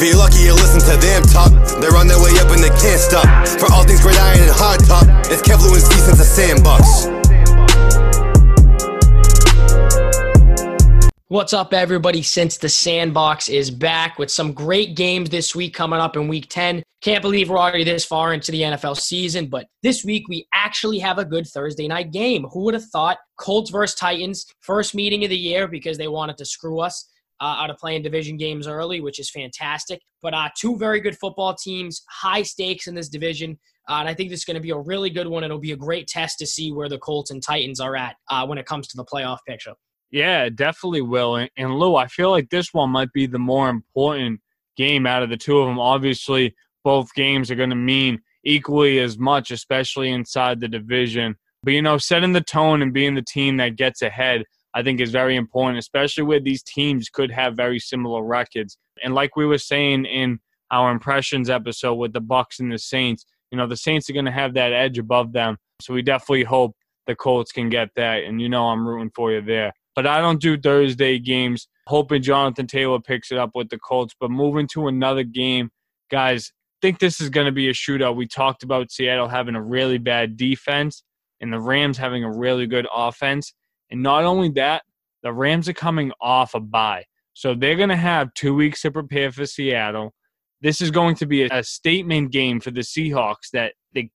If you're lucky, you listen to them talk. They're on their way up and they can't stop. For all things and hard top, it's Kevlu and since sandbox. What's up, everybody? Since the sandbox is back with some great games this week coming up in week 10. Can't believe we're already this far into the NFL season, but this week we actually have a good Thursday night game. Who would have thought Colts versus Titans, first meeting of the year because they wanted to screw us uh, out of playing division games early, which is fantastic. But uh, two very good football teams, high stakes in this division. Uh, and I think this is going to be a really good one. It'll be a great test to see where the Colts and Titans are at uh, when it comes to the playoff picture. Yeah, definitely will. And, and Lou, I feel like this one might be the more important game out of the two of them. Obviously, both games are going to mean equally as much, especially inside the division. But, you know, setting the tone and being the team that gets ahead, I think is very important, especially where these teams could have very similar records. And like we were saying in our impressions episode with the Bucks and the Saints, you know, the Saints are going to have that edge above them. So we definitely hope the Colts can get that. And you know, I'm rooting for you there but I don't do Thursday games. Hoping Jonathan Taylor picks it up with the Colts. But moving to another game, guys, think this is going to be a shootout. We talked about Seattle having a really bad defense and the Rams having a really good offense. And not only that, the Rams are coming off a bye. So they're going to have two weeks to prepare for Seattle. This is going to be a statement game for the Seahawks that they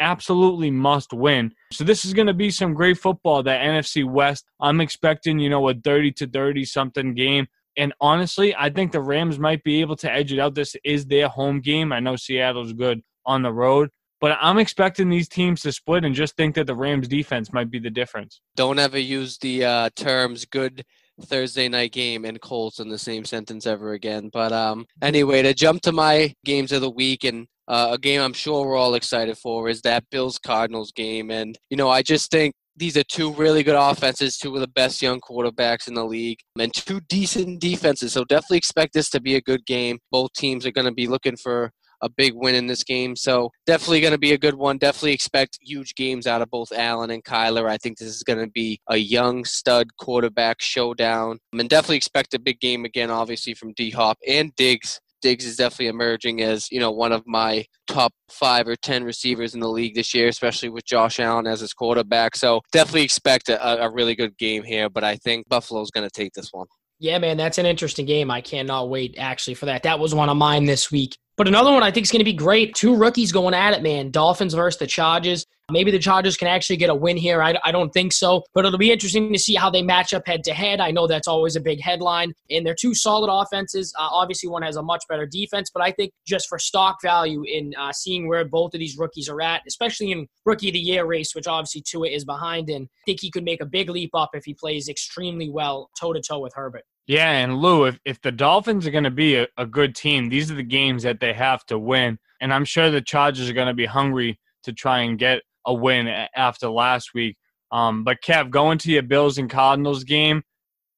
absolutely must win. So this is going to be some great football. That NFC West, I'm expecting you know a 30 to 30 something game. And honestly, I think the Rams might be able to edge it out. This is their home game. I know Seattle's good on the road, but I'm expecting these teams to split and just think that the Rams defense might be the difference. Don't ever use the uh, terms good Thursday night game and Colts in the same sentence ever again. But um, anyway, to jump to my games of the week and uh, a game I'm sure we're all excited for is that Bills Cardinals game. And, you know, I just think these are two really good offenses, two of the best young quarterbacks in the league, and two decent defenses. So definitely expect this to be a good game. Both teams are going to be looking for a big win in this game. So definitely going to be a good one. Definitely expect huge games out of both Allen and Kyler. I think this is going to be a young stud quarterback showdown. And definitely expect a big game again, obviously, from D Hop and Diggs. Diggs is definitely emerging as you know one of my top five or ten receivers in the league this year, especially with Josh Allen as his quarterback. So definitely expect a, a really good game here. But I think Buffalo's going to take this one. Yeah, man, that's an interesting game. I cannot wait actually for that. That was one of mine this week. But another one I think is going to be great. Two rookies going at it, man. Dolphins versus the Chargers. Maybe the Chargers can actually get a win here. I, I don't think so. But it'll be interesting to see how they match up head to head. I know that's always a big headline. And they're two solid offenses. Uh, obviously, one has a much better defense. But I think just for stock value in uh, seeing where both of these rookies are at, especially in rookie of the year race, which obviously Tua is behind in, I think he could make a big leap up if he plays extremely well toe to toe with Herbert. Yeah, and Lou, if, if the Dolphins are going to be a, a good team, these are the games that they have to win. And I'm sure the Chargers are going to be hungry to try and get a win after last week. Um, but Kev, going to your Bills and Cardinals game,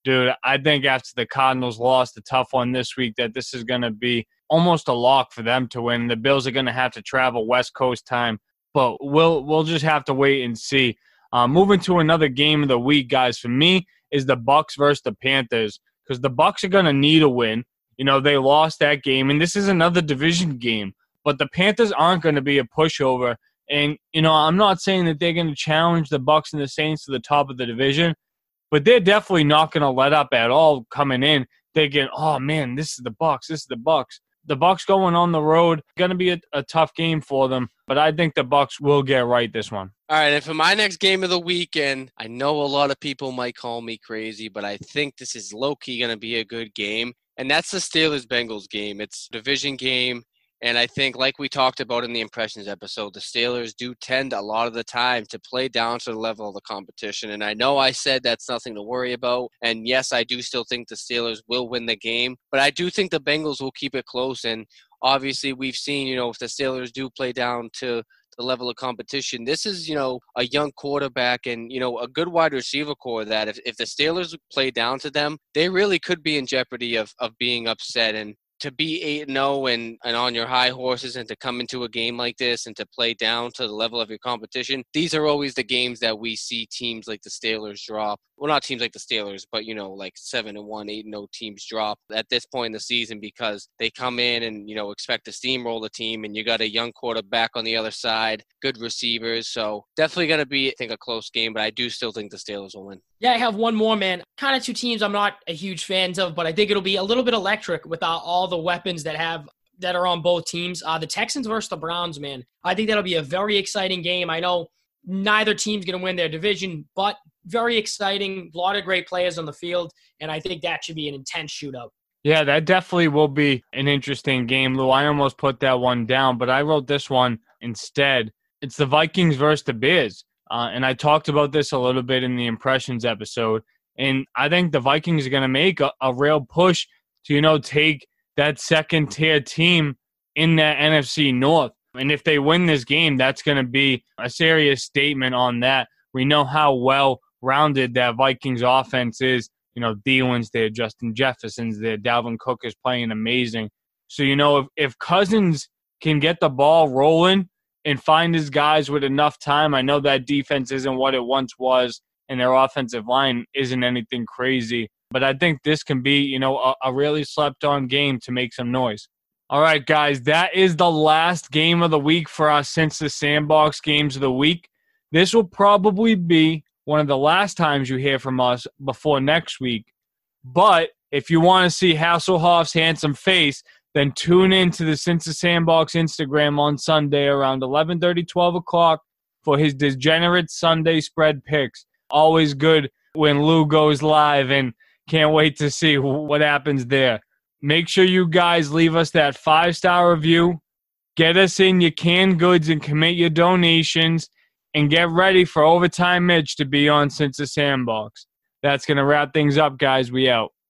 dude, I think after the Cardinals lost a tough one this week, that this is going to be almost a lock for them to win. The Bills are going to have to travel West Coast time, but we'll we'll just have to wait and see. Uh, moving to another game of the week, guys. For me, is the Bucks versus the Panthers because the Bucks are going to need a win. You know, they lost that game, and this is another division game. But the Panthers aren't going to be a pushover. And you know, I'm not saying that they're going to challenge the Bucks and the Saints to the top of the division, but they're definitely not going to let up at all coming in. They Thinking, oh man, this is the Bucks. This is the Bucks. The Bucks going on the road going to be a, a tough game for them, but I think the Bucks will get right this one. All right, and for my next game of the weekend, I know a lot of people might call me crazy, but I think this is low key going to be a good game, and that's the Steelers Bengals game. It's a division game. And I think, like we talked about in the impressions episode, the Steelers do tend a lot of the time to play down to the level of the competition. And I know I said that's nothing to worry about. And yes, I do still think the Steelers will win the game, but I do think the Bengals will keep it close. And obviously, we've seen, you know, if the Steelers do play down to the level of competition, this is, you know, a young quarterback and, you know, a good wide receiver core that if, if the Steelers play down to them, they really could be in jeopardy of, of being upset. And to be 8 0 and, and on your high horses and to come into a game like this and to play down to the level of your competition, these are always the games that we see teams like the Steelers drop. Well, not teams like the Steelers, but, you know, like 7 and 1, 8 0 teams drop at this point in the season because they come in and, you know, expect to steamroll the team and you got a young quarterback on the other side, good receivers. So definitely going to be, I think, a close game, but I do still think the Steelers will win. Yeah, I have one more, man. Kind of two teams I'm not a huge fans of, but I think it'll be a little bit electric without all the weapons that have that are on both teams. Uh, the Texans versus the Browns, man. I think that'll be a very exciting game. I know neither team's going to win their division, but very exciting. A lot of great players on the field, and I think that should be an intense shootout. Yeah, that definitely will be an interesting game, Lou. I almost put that one down, but I wrote this one instead. It's the Vikings versus the Bears. Uh, and I talked about this a little bit in the impressions episode. And I think the Vikings are going to make a, a real push to, you know, take that second tier team in that NFC North. And if they win this game, that's going to be a serious statement on that. We know how well rounded that Vikings offense is. You know, Thielen's there, Justin Jefferson's there, Dalvin Cook is playing amazing. So, you know, if, if Cousins can get the ball rolling and find his guys with enough time. I know that defense isn't what it once was, and their offensive line isn't anything crazy. But I think this can be, you know, a, a really slept on game to make some noise. All right, guys, that is the last game of the week for us since the sandbox games of the week. This will probably be one of the last times you hear from us before next week. But if you want to see Hasselhoff's handsome face, then tune in to the Since the Sandbox Instagram on Sunday around 11:30, 12 o'clock for his degenerate Sunday spread picks. Always good when Lou goes live, and can't wait to see what happens there. Make sure you guys leave us that five star review. Get us in your canned goods and commit your donations, and get ready for overtime Mitch to be on since the Sandbox. That's gonna wrap things up, guys. We out.